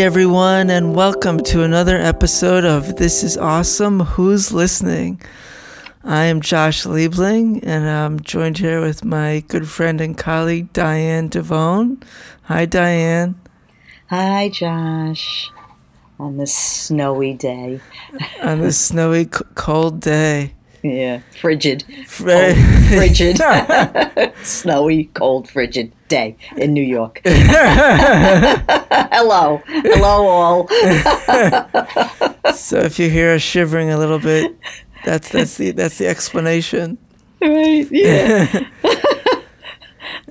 Everyone, and welcome to another episode of This is Awesome. Who's listening? I am Josh Liebling, and I'm joined here with my good friend and colleague, Diane Divone. Hi, Diane. Hi, Josh. On this snowy day. On this snowy, cold day. Yeah, frigid. Very- Cold, frigid. snowy, cold, frigid day in New York. Hello. Hello, all. so if you hear us shivering a little bit, that's that's the that's the explanation. Right, yeah.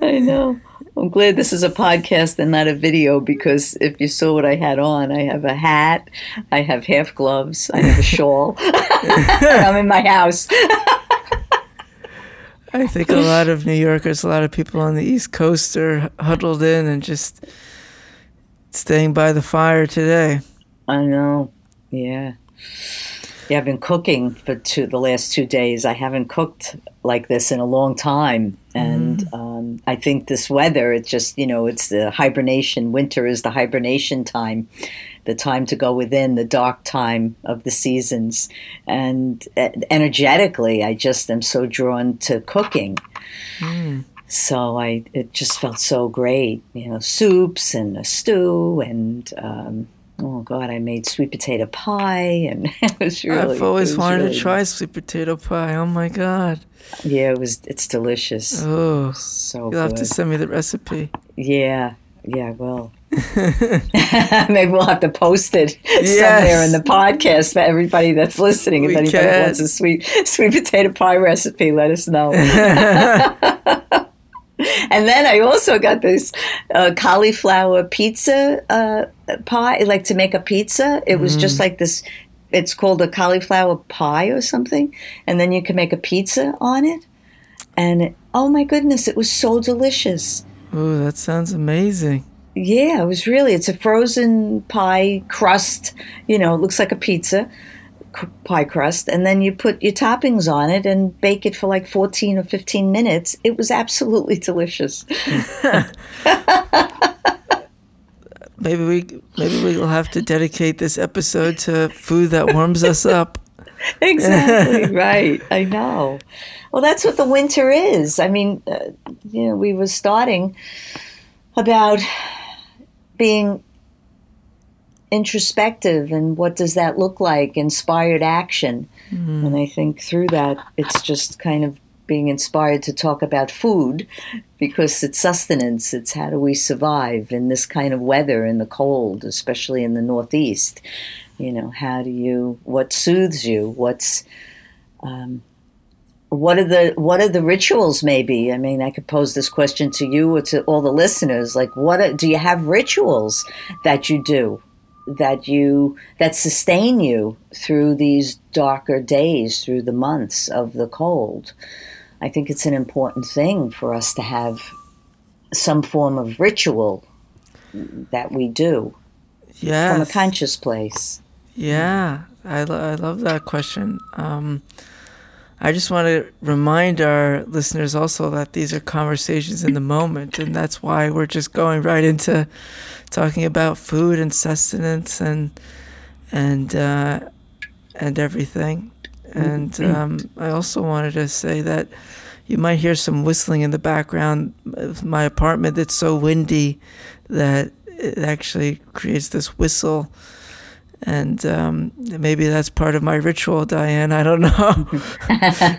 I know. I'm glad this is a podcast and not a video because if you saw what I had on, I have a hat, I have half gloves, I have a shawl. I'm in my house. I think a lot of New Yorkers, a lot of people on the East Coast are huddled in and just staying by the fire today. I know. Yeah. Yeah, I've been cooking for two, the last two days. I haven't cooked like this in a long time. And um, I think this weather, it's just, you know, it's the hibernation. Winter is the hibernation time, the time to go within, the dark time of the seasons. And uh, energetically, I just am so drawn to cooking. So I, it just felt so great, you know, soups and a stew and, um, oh God, I made sweet potato pie and it was really. I've always wanted really- to try sweet potato pie. Oh my god! Yeah, it was. It's delicious. Oh, so you'll have to send me the recipe. yeah, yeah, I will. Maybe we'll have to post it somewhere in the podcast for everybody that's listening. We if anybody can. wants a sweet sweet potato pie recipe, let us know. and then I also got this uh, cauliflower pizza uh, pie, like to make a pizza. It was just like this. It's called a cauliflower pie or something, and then you can make a pizza on it. And it, oh my goodness, it was so delicious. Oh, that sounds amazing. Yeah, it was really. It's a frozen pie crust. You know, it looks like a pizza pie crust, and then you put your toppings on it and bake it for like fourteen or fifteen minutes. It was absolutely delicious. Maybe we maybe we'll have to dedicate this episode to food that warms us up. exactly right. I know. Well, that's what the winter is. I mean, uh, you know, we were starting about being introspective and what does that look like inspired action. And i think through that it's just kind of being inspired to talk about food because it's sustenance it's how do we survive in this kind of weather in the cold especially in the northeast? You know how do you what soothes you? What's um, what are the what are the rituals maybe i mean i could pose this question to you or to all the listeners like what are, do you have rituals that you do that you that sustain you through these darker days through the months of the cold i think it's an important thing for us to have some form of ritual that we do Yeah. from a conscious place Yeah, I, lo- I love that question. Um, I just want to remind our listeners also that these are conversations in the moment, and that's why we're just going right into talking about food and sustenance and and uh, and everything. And um, I also wanted to say that you might hear some whistling in the background of my apartment. It's so windy that it actually creates this whistle and um, maybe that's part of my ritual, Diane. I don't know.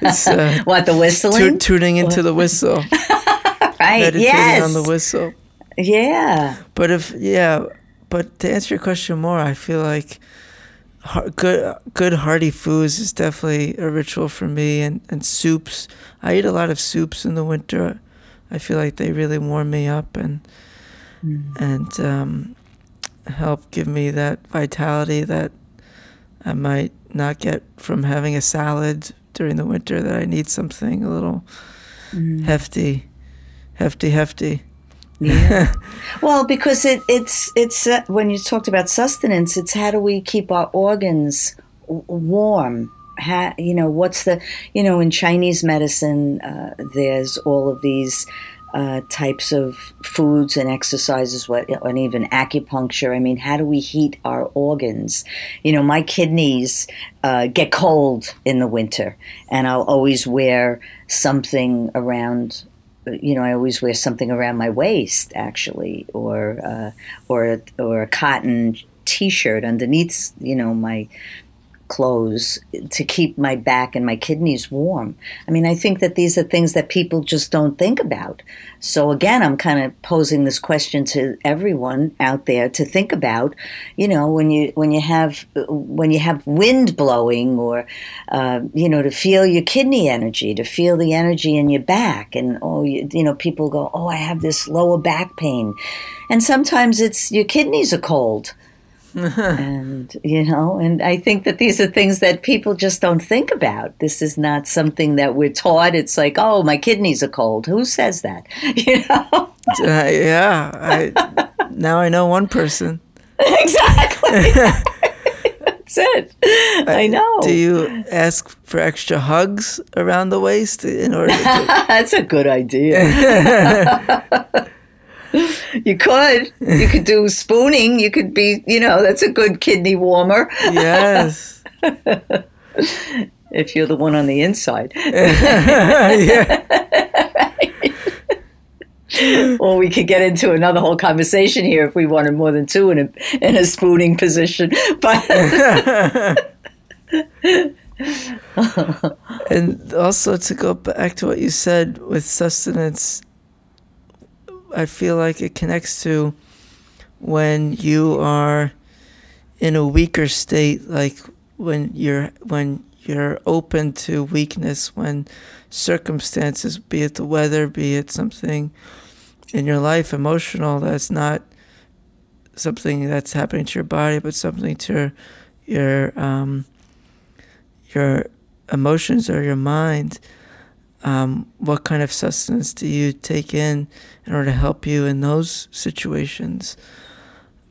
it's uh, what the tu- whistling tuning into the whistle, right meditating yes on the whistle. yeah But if yeah, but to answer your question more, I feel like har- good good hearty foods is definitely a ritual for me, and and soups. I eat a lot of soups in the winter. I feel like they really warm me up and and um, help give me that vitality that I might not get from having a salad during the winter. That I need something a little hefty, hefty, hefty. Yeah. well, because it, it's it's uh, when you talked about sustenance, it's how do we keep our organs w- warm? How, you know, what's the you know in Chinese medicine? Uh, there's all of these uh, types of foods and exercises, what and even acupuncture. I mean, how do we heat our organs? You know, my kidneys uh, get cold in the winter, and I'll always wear something around. You know, I always wear something around my waist, actually, or uh, or or a cotton T-shirt underneath. You know, my clothes to keep my back and my kidneys warm. I mean, I think that these are things that people just don't think about. So again, I'm kind of posing this question to everyone out there to think about. You know, when you when you have when you have wind blowing, or uh, you know, to feel your kidney energy, to feel the energy in your back, and oh, you, you know, people go, oh, I have this lower back pain, and sometimes it's your kidneys are cold and you know and i think that these are things that people just don't think about. This is not something that we're taught. It's like oh my kidneys are cold. Who says that? You know? Uh, yeah I, now i know one person. Exactly. That's it. I know. do you ask for extra hugs around the waist in order to that's a good idea you could. You could do spooning. You could be, you know, that's a good kidney warmer. Yes. if you're the one on the inside. yeah. or we could get into another whole conversation here if we wanted more than two in a in a spooning position. But and also to go back to what you said with sustenance I feel like it connects to when you are in a weaker state, like when you're when you're open to weakness, when circumstances, be it the weather, be it something in your life, emotional, that's not something that's happening to your body, but something to your um, your emotions or your mind um, what kind of sustenance do you take in in order to help you in those situations?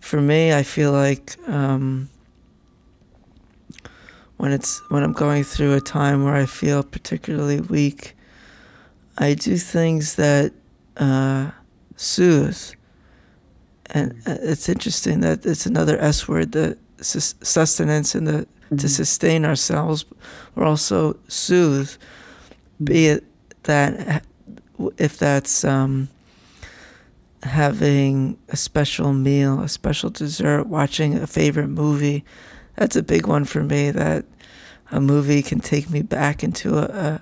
For me, I feel like um, when it's when I'm going through a time where I feel particularly weak, I do things that uh, soothe. And uh, it's interesting that it's another S word, the sustenance and the mm-hmm. to sustain ourselves, or also soothe be it that if that's um, having a special meal, a special dessert, watching a favorite movie, that's a big one for me. That a movie can take me back into a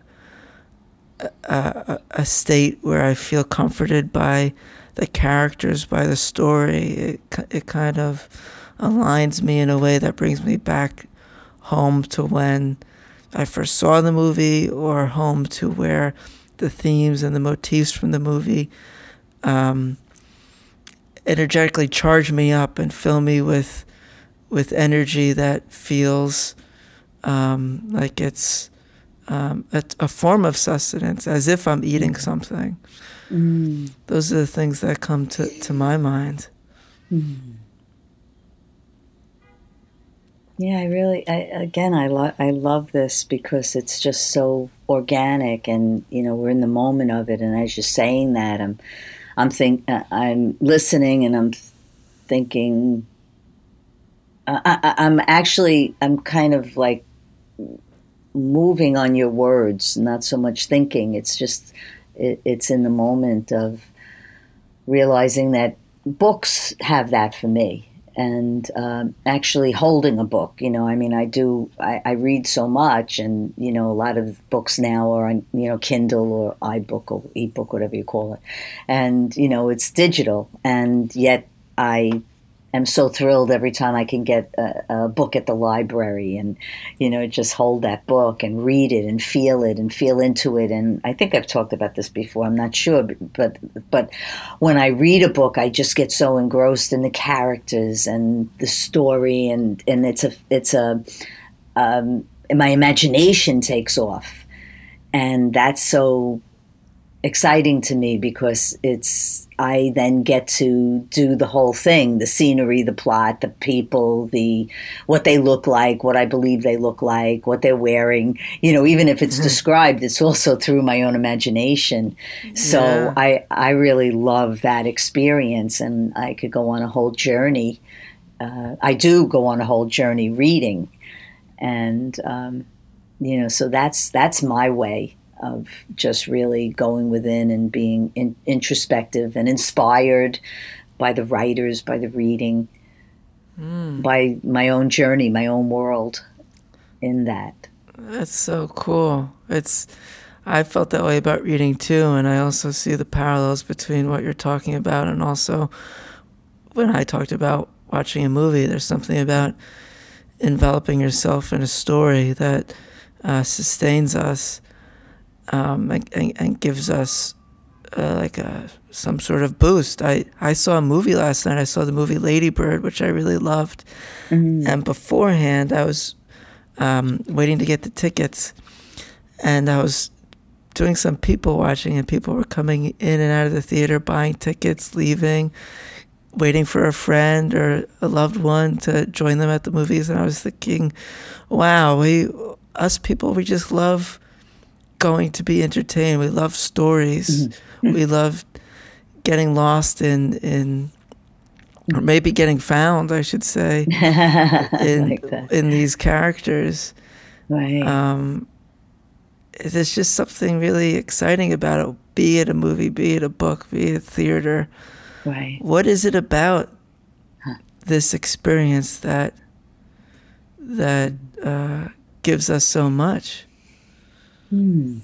a, a, a state where I feel comforted by the characters, by the story. It it kind of aligns me in a way that brings me back home to when I first saw the movie or home to where the themes and the motifs from the movie um, energetically charge me up and fill me with with energy that feels um, like it's um, a, a, form of sustenance, as if I'm eating something. Mm. Those are the things that come to, to my mind. Mm. Yeah, I really, I, again, I love, I love this because it's just so organic, and you know, we're in the moment of it. And as you're saying that, I'm, I'm think, uh, I'm listening, and I'm thinking. I, I'm actually, I'm kind of like moving on your words, not so much thinking. It's just, it, it's in the moment of realizing that books have that for me and um, actually holding a book. You know, I mean, I do, I, I, read so much, and, you know, a lot of books now are on, you know, Kindle or iBook or ebook, whatever you call it. And, you know, it's digital, and yet I am so thrilled every time I can get a, a, book at the library and, you know, just hold that book and read it and feel it and feel into it. And I think I've talked about this before. I'm not sure, but but when I read a book, I just get so engrossed in the characters and the story, and and it's a it's a um, my imagination takes off, and that's so exciting to me because it's I then get to do the whole thing the scenery the plot the people the what they look like what I believe they look like what they're wearing you know even if it's mm-hmm. described it's also through my own imagination so yeah. I I really love that experience and I could go on a whole journey uh, I do go on a whole journey reading and um, you know so that's that's my way of just really going within and being in, introspective and inspired by the writers, by the reading, mm. by my own journey, my own world in that. That's so cool. It's I felt that way about reading too, and I also see the parallels between what you're talking about and also when I talked about watching a movie. There's something about enveloping yourself in a story that uh, sustains us um, and, and, gives us uh, like a, some sort of boost. I, I saw a movie last night. I saw the movie Ladybird, which I really loved. Mm-hmm. And beforehand, I was um, waiting to get the tickets, and I was doing some people watching, and people were coming in and out of the theater, buying tickets, leaving, waiting for a friend or a loved one to join them at the movies. And I was thinking, wow, we us people, we just love going to be entertained. We love stories. Mm-hmm. we love getting lost in in or maybe getting found, I should say, in like in these characters. Right. Um, there's just something really exciting about it. Be it a movie, be it a book, be it theater. Right. What is it about huh. this experience that that uh, gives us so much? Hmm.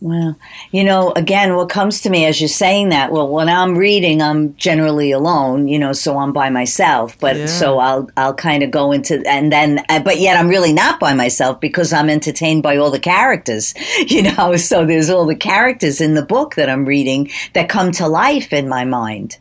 Well, you know, again, what comes to me as you're saying that, well, when I'm reading, I'm generally alone, you know, so I'm by myself. But yeah. so I'll I'll kind of go into and then, uh, but yet I'm really not by myself because I'm entertained by all the characters, you know. So there's all the characters in the book that I'm reading that come to life in my mind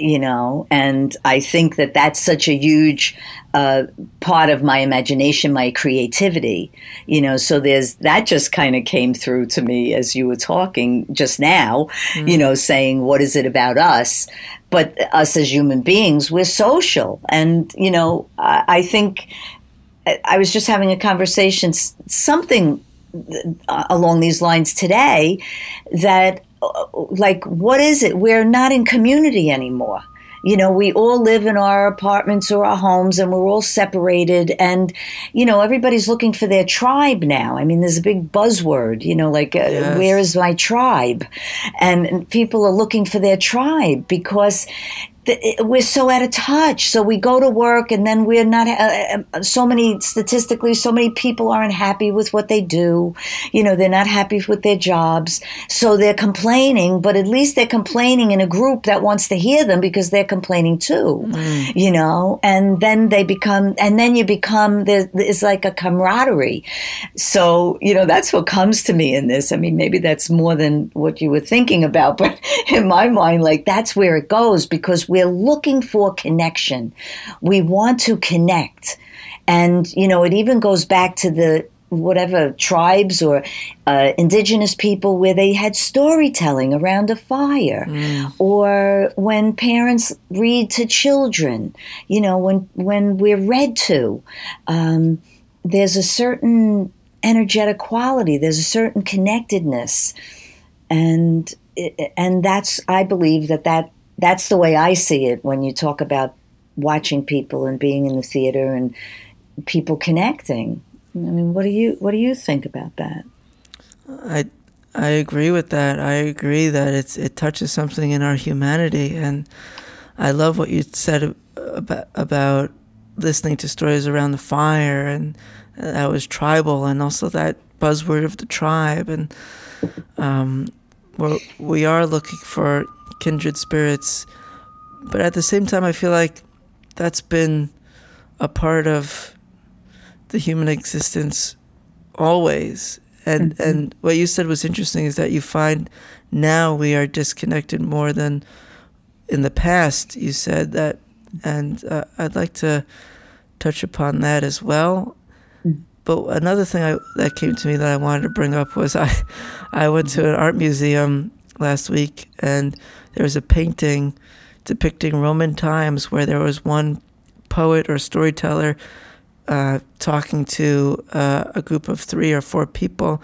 you know and i think that that's such a huge uh, part of my imagination my creativity you know so there's that just kind of came through to me as you were talking just now mm-hmm. you know saying what is it about us but us as human beings we're social and you know i, I think i was just having a conversation something uh, along these lines today that like what is it? We're not in community anymore. You know we all live in our apartments or our homes and we're all separated and you know everybody's looking for their tribe now. I mean there's a big buzzword you know like uh, where is my tribe? And, and people are looking for their tribe because we're so out of touch. So we go to work, and then we're not. Uh, uh, so many statistically, so many people aren't happy with what they do. You know, they're not happy with their jobs, so they're complaining. But at least they're complaining in a group that wants to hear them because they're complaining too. Mm. You know, and then they become, and then you become. There's, it's like a camaraderie. So you know, that's what comes to me in this. I mean, maybe that's more than what you were thinking about, but in my mind, like that's where it goes because we're looking for connection. We want to connect. And, you know, it even goes back to the whatever tribes or uh, indigenous people where they had storytelling around a fire mm. or when parents read to children you know when when we're read to um, there's a certain energetic quality there's a certain connectedness and and that's i believe that that that's the way I see it when you talk about watching people and being in the theater and people connecting. I mean, what do you what do you think about that? I I agree with that. I agree that it's it touches something in our humanity, and I love what you said about about listening to stories around the fire, and that was tribal, and also that buzzword of the tribe, and um, we're, we are looking for kindred spirits. But at the same time, I feel like that's been a part of the human existence always. And mm-hmm. and what you said was interesting is that you find now we are disconnected more than in the past. You said that, and uh, I'd like to touch upon that as well. Mm-hmm. but another thing I, that came to me that I wanted to bring up was I, I went to an art museum last week and there was a painting depicting Roman times where there was one poet or storyteller uh, talking to uh, a group of three or four people,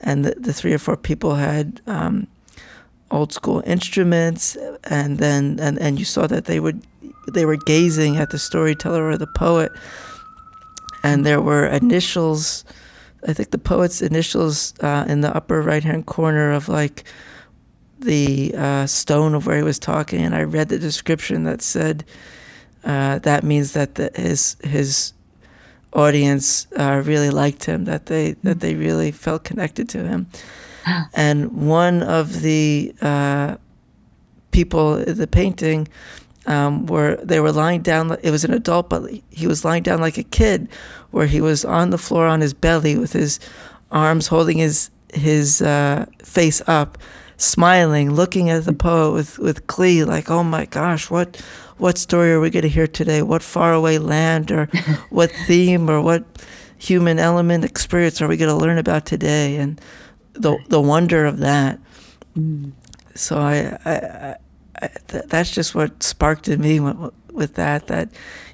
and the, the three or four people had um, old school instruments, and then and, and you saw that they would they were gazing at the storyteller or the poet, and there were initials. I think the poet's initials uh, in the upper right hand corner of like the uh, stone of where he was talking, and I read the description that said uh, that means that the, his his audience uh, really liked him, that they that they really felt connected to him. and one of the uh, people in the painting um, were they were lying down. It was an adult, but he was lying down like a kid, where he was on the floor on his belly with his arms holding his his uh, face up, smiling, looking at the poet with with glee, like, "Oh my gosh, what what story are we going to hear today? What faraway land or what theme or what human element experience are we going to learn about today? And the the wonder of that. Mm. So I, I, I th- that's just what sparked in me with, with that. That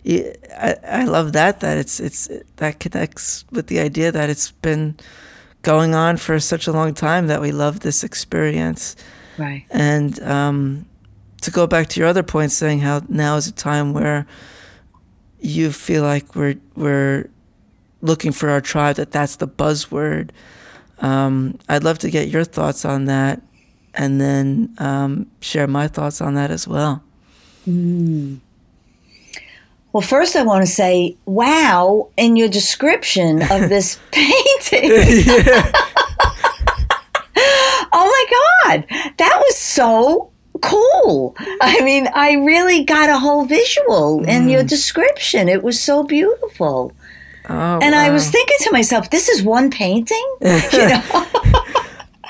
I, I love that that it's it's that connects with the idea that it's been going on for such a long time that we love this experience. Right. And um, to go back to your other point, saying how now is a time where you feel like we're we're looking for our tribe, that that's the buzzword. Um, I'd love to get your thoughts on that, and then um, share my thoughts on that as well. Mm. Well, first, I want to say, wow, in your description of this painting. oh my God, that was so cool. I mean, I really got a whole visual mm. in your mm. description. It was so beautiful. Oh, and wow. I was thinking to myself, this is one painting? you know?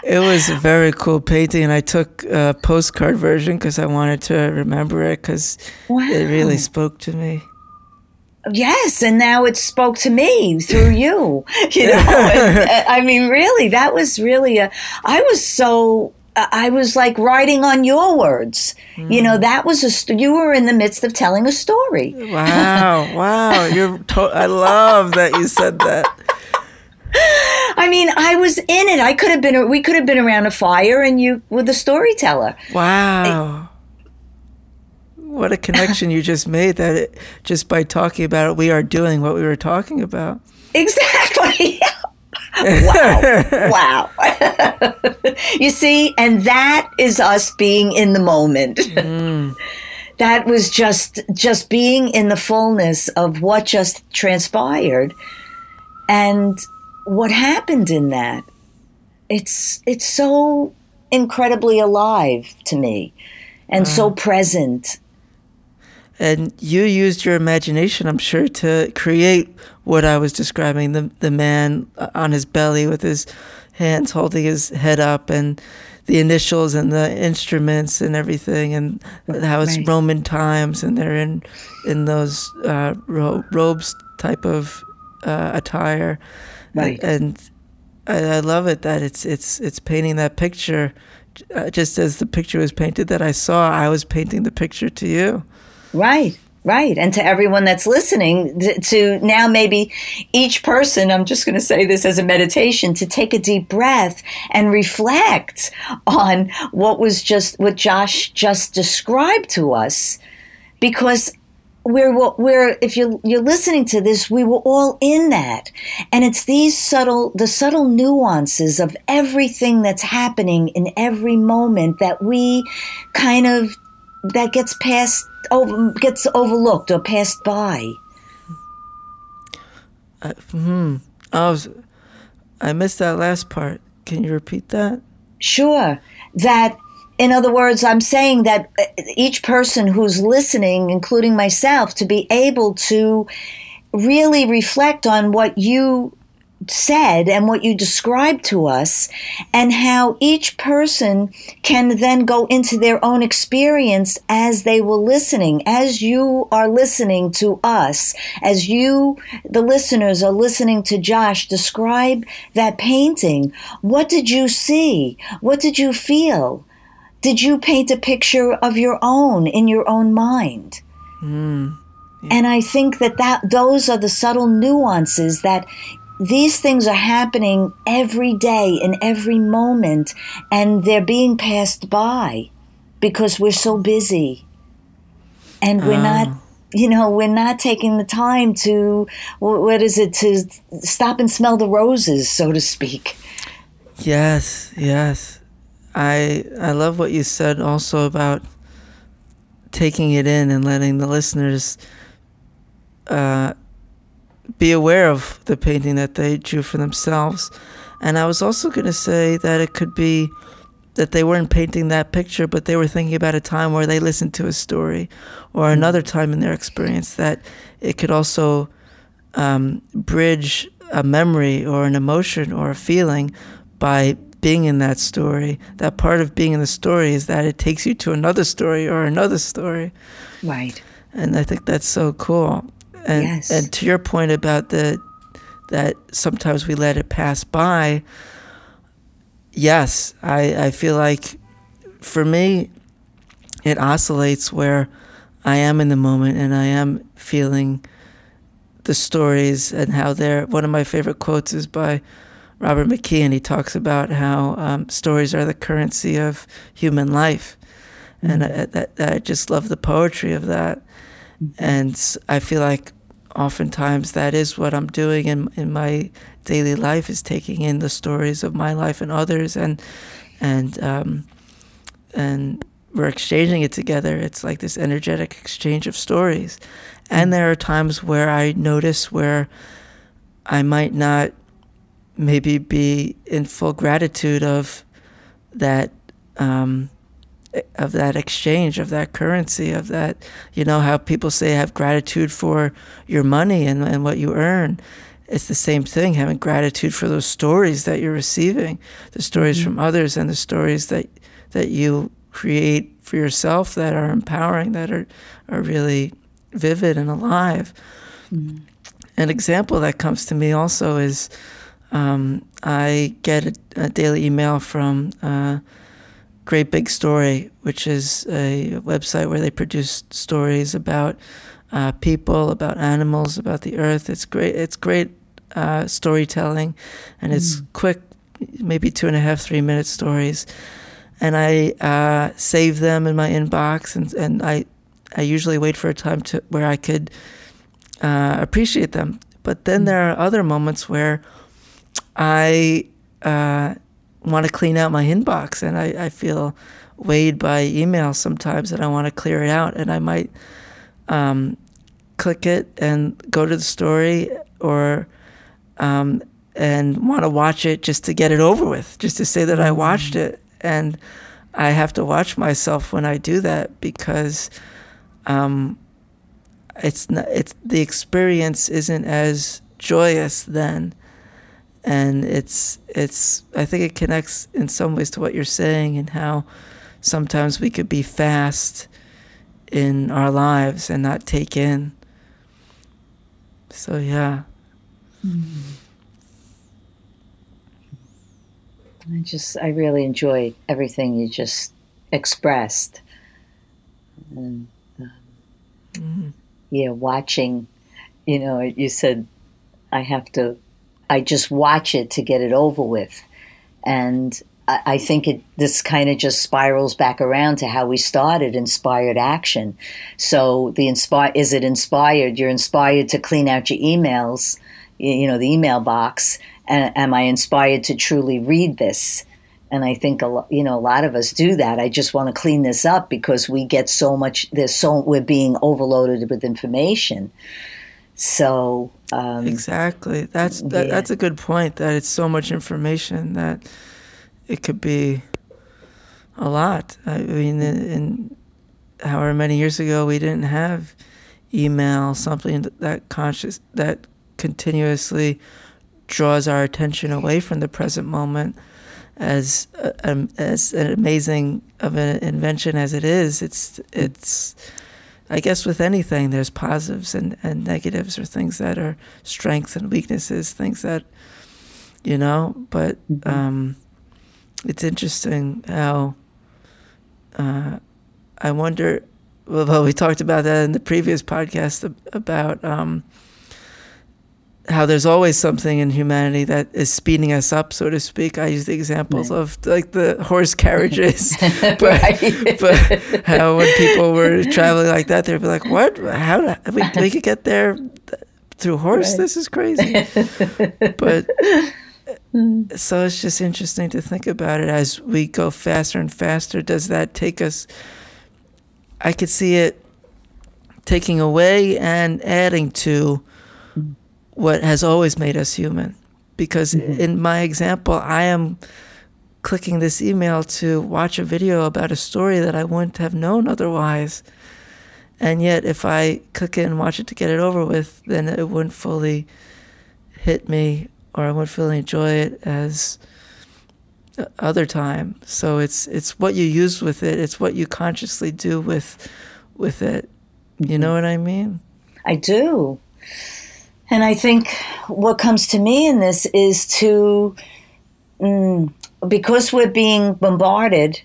it was a very cool painting, and I took a postcard version because I wanted to remember it because wow. it really spoke to me. Yes, and now it spoke to me through you. You know, I mean, really, that was really a. I was so I was like writing on your words. Mm. You know, mm. that was a st- you were in the midst of telling a story. Wow, wow! You're to- I love that you said that. I mean, I was in it. I could have been. We could have been around a fire, and you were the storyteller. Wow. What a connection you just made that it, just by talking about it we are doing what we were talking about exactly wow. wow. you see, and that is us being in the moment. Mm. that was just just being in the fullness of what just transpired and what happened in that. It's it's so incredibly alive to me and so present and you used your imagination, I'm sure, to create what I was describing the, the man on his belly with his hands holding his head up and the initials and the instruments and everything, and how it's right. Roman times, and they're in in those uh, ro- robes type of uh, attire, right. and, and I, I, love it that it's it's it's painting that picture, uh, just as the picture was painted that I saw. I was painting the picture to you. Right. Right. And to everyone that's listening, to now maybe each person, I'm just going to say this as a meditation, to take a deep breath and reflect on what was just, what Josh just described to us. Because we're, we're, if you're, you're listening to this, we were all in that. And it's these subtle, the subtle nuances of everything that's happening in every moment that we kind of, that gets passed over, gets overlooked or passed by. Uh, hmm. I was, I missed that last part. Can you repeat that? Sure. That, in other words, I'm saying that uh, each person who's listening, including myself, to be able to really reflect on what you said and what you described to us, and how each person can then go into their own experience as they were listening, as you are listening to us, as you, the listeners, are listening to Josh describe that painting. What did you see? What did you feel? Did you paint a picture of your own in your own mind? Mm. And I think that, that those are the subtle nuances that these things are happening every day in every moment and they're being passed by because we're so busy. And we're not ah. you know we're not taking the time to what is it to stop and smell the roses so to speak. Yes yes. I i love what you said also about taking it in and letting the listeners uh, be aware of the painting that they drew for themselves. And I was also going to say that it could be that they weren't painting that picture, but they were thinking about a time where they listened to a story or mm-hmm. another time in their experience that it could also um, bridge a memory or an emotion or a feeling by being in that story. That part of being in the story is that it takes you to another story or another story. Right. And I think that's so cool. And, yes. and to your point about the that sometimes we let it pass by, yes, I, I feel like for me, it oscillates where I am in the moment and I am feeling the stories and how they're. One of my favorite quotes is by Robert McKee, and he talks about how um, stories are the currency of human life. Mm-hmm. And I, I, I just love the poetry of that. And I feel like oftentimes that is what I'm doing in in my daily life is taking in the stories of my life and others and and um, and we're exchanging it together. It's like this energetic exchange of stories. And there are times where I notice where I might not maybe be in full gratitude of that um, of that exchange, of that currency, of that, you know, how people say have gratitude for your money and, and what you earn. It's the same thing, having gratitude for those stories that you're receiving, the stories mm-hmm. from others and the stories that that you create for yourself that are empowering, that are, are really vivid and alive. Mm-hmm. An example that comes to me also is um, I get a, a, daily email from uh, Great Big Story, which is a website where they produce stories about uh, people, about animals, about the earth. It's great. It's great uh, storytelling, and it's mm. quick, maybe two and a half, three minute stories. And I uh, save them in my inbox, and and I I usually wait for a time to where I could uh, appreciate them. But then mm. there are other moments where I uh, want to clean out my inbox and I, I feel weighed by email sometimes and I want to clear it out and I might um, click it and go to the story or um, and want to watch it just to get it over with, just to say that I watched it. And I have to watch myself when I do that because um, it's not, it's the experience isn't as joyous then and it's it's I think it connects in some ways to what you're saying and how sometimes we could be fast in our lives and not take in. So yeah. Mm-hmm. I just I really enjoy everything you just expressed. And, um, mm-hmm. Yeah, watching, you know, you said I have to I just watch it to get it over with. And I, I think it this kind of just spirals back around to how we started inspired action. So the inspire is it inspired? You're inspired to clean out your emails, you know, the email box. And am I inspired to truly read this? and I think a lot, you know a lot of us do that. I just want to clean this up because we get so much. There's so we're being overloaded with information. So um, exactly, that's that, yeah. that's a good point. That it's so much information that it could be a lot. I mean, in, in however many years ago, we didn't have email, something that conscious that continuously draws our attention away from the present moment as uh, um, as an amazing of an invention as it is it's it's I guess with anything there's positives and, and negatives or things that are strengths and weaknesses things that you know but mm-hmm. um, it's interesting how uh, I wonder well we talked about that in the previous podcast about um, how there's always something in humanity that is speeding us up, so to speak. I use the examples right. of like the horse carriages, but, but how when people were traveling like that, they'd be like, "What? How do we, we could get there through horse? Right. This is crazy." but hmm. so it's just interesting to think about it as we go faster and faster. Does that take us? I could see it taking away and adding to what has always made us human. Because mm-hmm. in my example, I am clicking this email to watch a video about a story that I wouldn't have known otherwise. And yet, if I click it and watch it to get it over with, then it wouldn't fully hit me or I wouldn't fully enjoy it as other time. So it's it's what you use with it. It's what you consciously do with with it. You know mm-hmm. what I mean? I do. And I think what comes to me in this is to, mm, because we're being bombarded,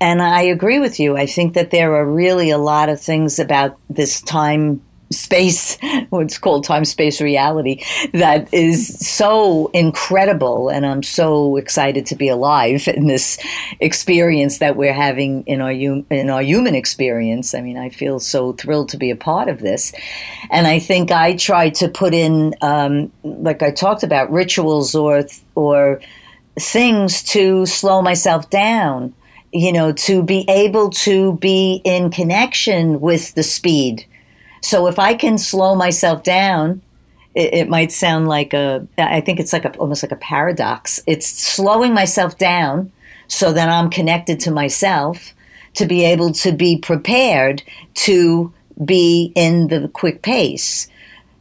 and I agree with you, I think that there are really a lot of things about this time space, what's called time space reality, that is so incredible. And I'm so excited to be alive in this experience that we're having in our, in our human experience. I mean, I feel so thrilled to be a part of this. And I think I try to put in, um, like I talked about, rituals or, or things to slow myself down. You know, to be able to be in connection with the speed so if I can slow myself down, it, it might sound like a, I think it's like a, almost like a paradox. It's slowing myself down so that I'm connected to myself to be able to be prepared to be in the quick pace.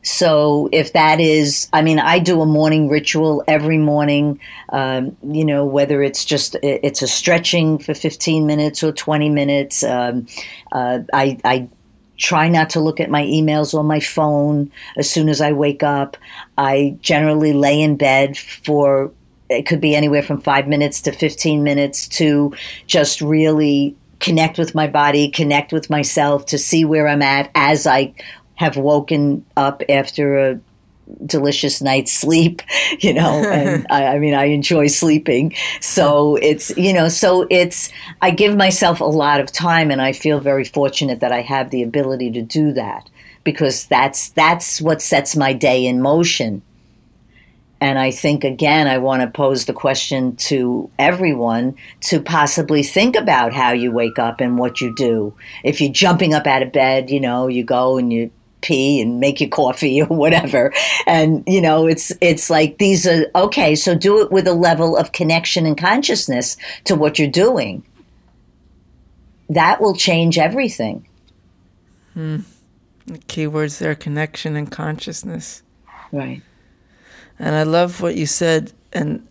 So if that is, I mean, I do a morning ritual every morning. Um, you know, whether it's just it's a stretching for 15 minutes or 20 minutes. Um, uh, I, I try not to look at my emails or my phone as soon as I wake up. I generally lay in bed for it could be anywhere from five minutes to 15 minutes to just really connect with my body, connect with myself, to see where I'm at as I have woken up after a delicious night's sleep, you know, and I, I, mean, I enjoy sleeping. So it's, you know, so it's, I give myself a lot of time and I feel very fortunate that I have the ability to do that because that's, that's what sets my day in motion. And I think, again, I want to pose the question to everyone to possibly think about how you wake up and what you do. If you're jumping up out of bed, you know, you go and you pee and make you coffee or whatever. And you know, it's it's like these are okay. So do it with a level of connection and consciousness to what you're doing. That will change everything. Hmm. The key words there: connection and consciousness. Right. And I love what you said, and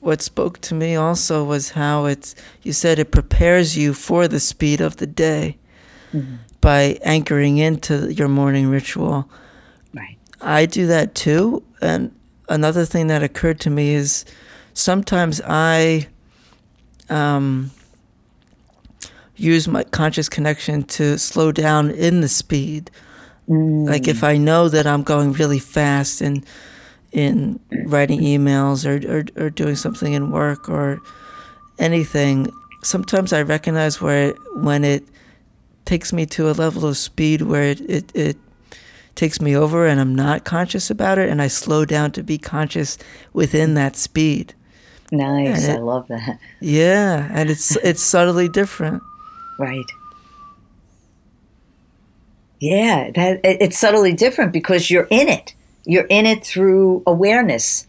what spoke to me also was how it's. You said it prepares you for the speed of the day. Mm-hmm by anchoring into your morning ritual. Right. I do that too. And another thing that occurred to me is sometimes I um, use my conscious connection to slow down in the speed. Mm. Like if I know that I'm going really fast in in writing emails or, or, or doing something in work or anything, sometimes I recognize where when it takes me to a level of speed where it, it, it takes me over and I'm not conscious about it, and I slow down to be conscious within that speed. Nice, it, I love that. Yeah, and it's it's subtly different. Right. Yeah, that it's subtly different because you're in it. You're in it through awareness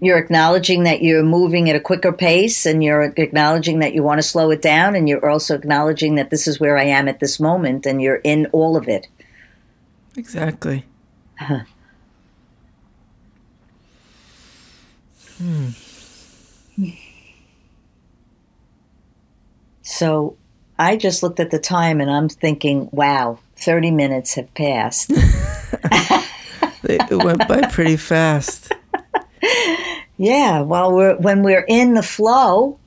you're acknowledging that you're moving at a quicker pace and you're acknowledging that you want to slow it down and you're also acknowledging that this is where I am at this moment and you're in all of it. Exactly. Uh-huh. Hmm. So I just looked at the time and I'm thinking, wow, 30 minutes have passed. it went by pretty fast. Yeah, well, we're, when we're in the flow,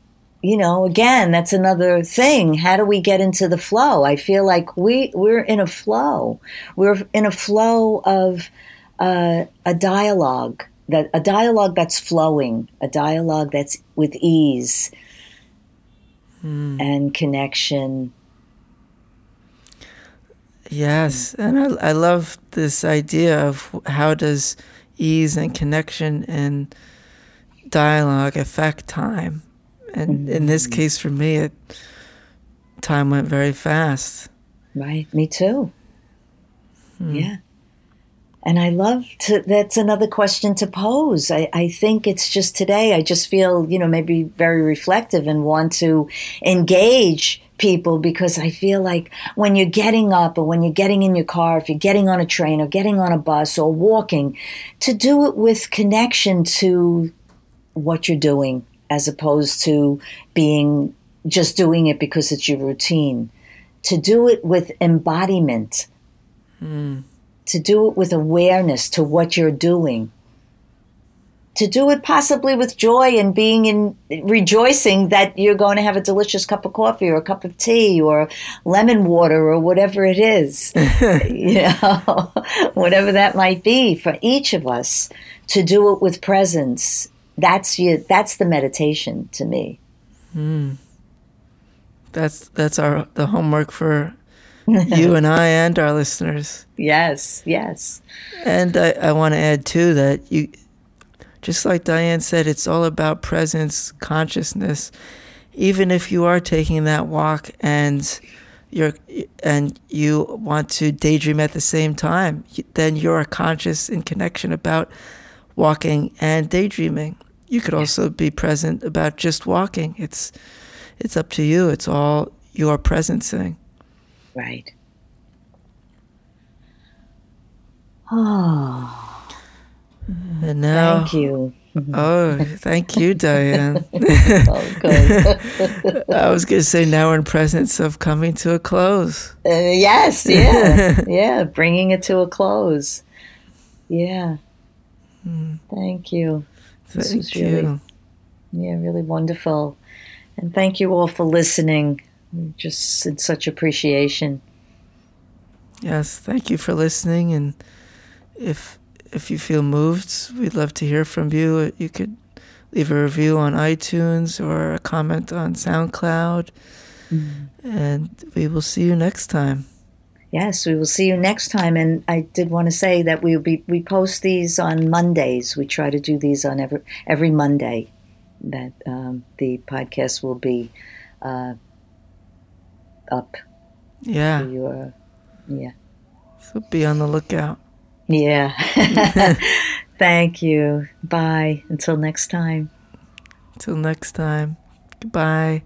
you know, again, that's another thing. How do we get into the flow? I feel like we we're in a flow. We're in a flow of uh, a dialogue that a dialogue that's flowing, a dialogue that's with ease mm. and connection. Yes, and I, I love this idea of how does ease and connection and dialogue affect time and in this mm-hmm. case for me it time went very fast right me too hmm. yeah and I love to, that's another question to pose. I, I think it's just today, I just feel, you know, maybe very reflective and want to engage people because I feel like when you're getting up or when you're getting in your car, if you're getting on a train or getting on a bus or walking, to do it with connection to what you're doing as opposed to being just doing it because it's your routine. To do it with embodiment, mm. to do it with awareness to what you're doing, to do it possibly with joy and being in rejoicing that you're going to have a delicious cup of coffee or a cup of tea or lemon water or whatever it is, you know, whatever that might be for each of us. To do it with presence that's you that's the meditation to me. Mm. that's that's our the homework for you and i and our listeners. Yes yes. And i, I want to add too that you just like diane said it's all about presence consciousness. Even if you are taking that walk and you're and you want to daydream at the same time then you're conscious in connection about walking and daydreaming you could also be present about just walking. It's it's up to you. It's all your presencing. Right. Oh. And now Thank you. Oh, thank you, Diane. I was going to say now we're in presence of coming to a close. Uh, yes, yeah, yeah, bringing it to a close. Yeah. Mm. Thank you. This thank was really, you. yeah, really wonderful. And thank you all for listening. Just in such appreciation. Yes, thank you for listening. And if if you feel moved, we'd love to hear from you. You could leave a review on iTunes or a comment on SoundCloud. Mm-hmm. And we will see you next time. Yes, we will see you next time. And I did want to say that we'll be we post these on Mondays. We try to do these on every every Monday. That um, the podcast will be uh, up. Yeah. Your, yeah. So be on the lookout. Yeah. Thank you. Bye. Until next time. Until next time. Goodbye.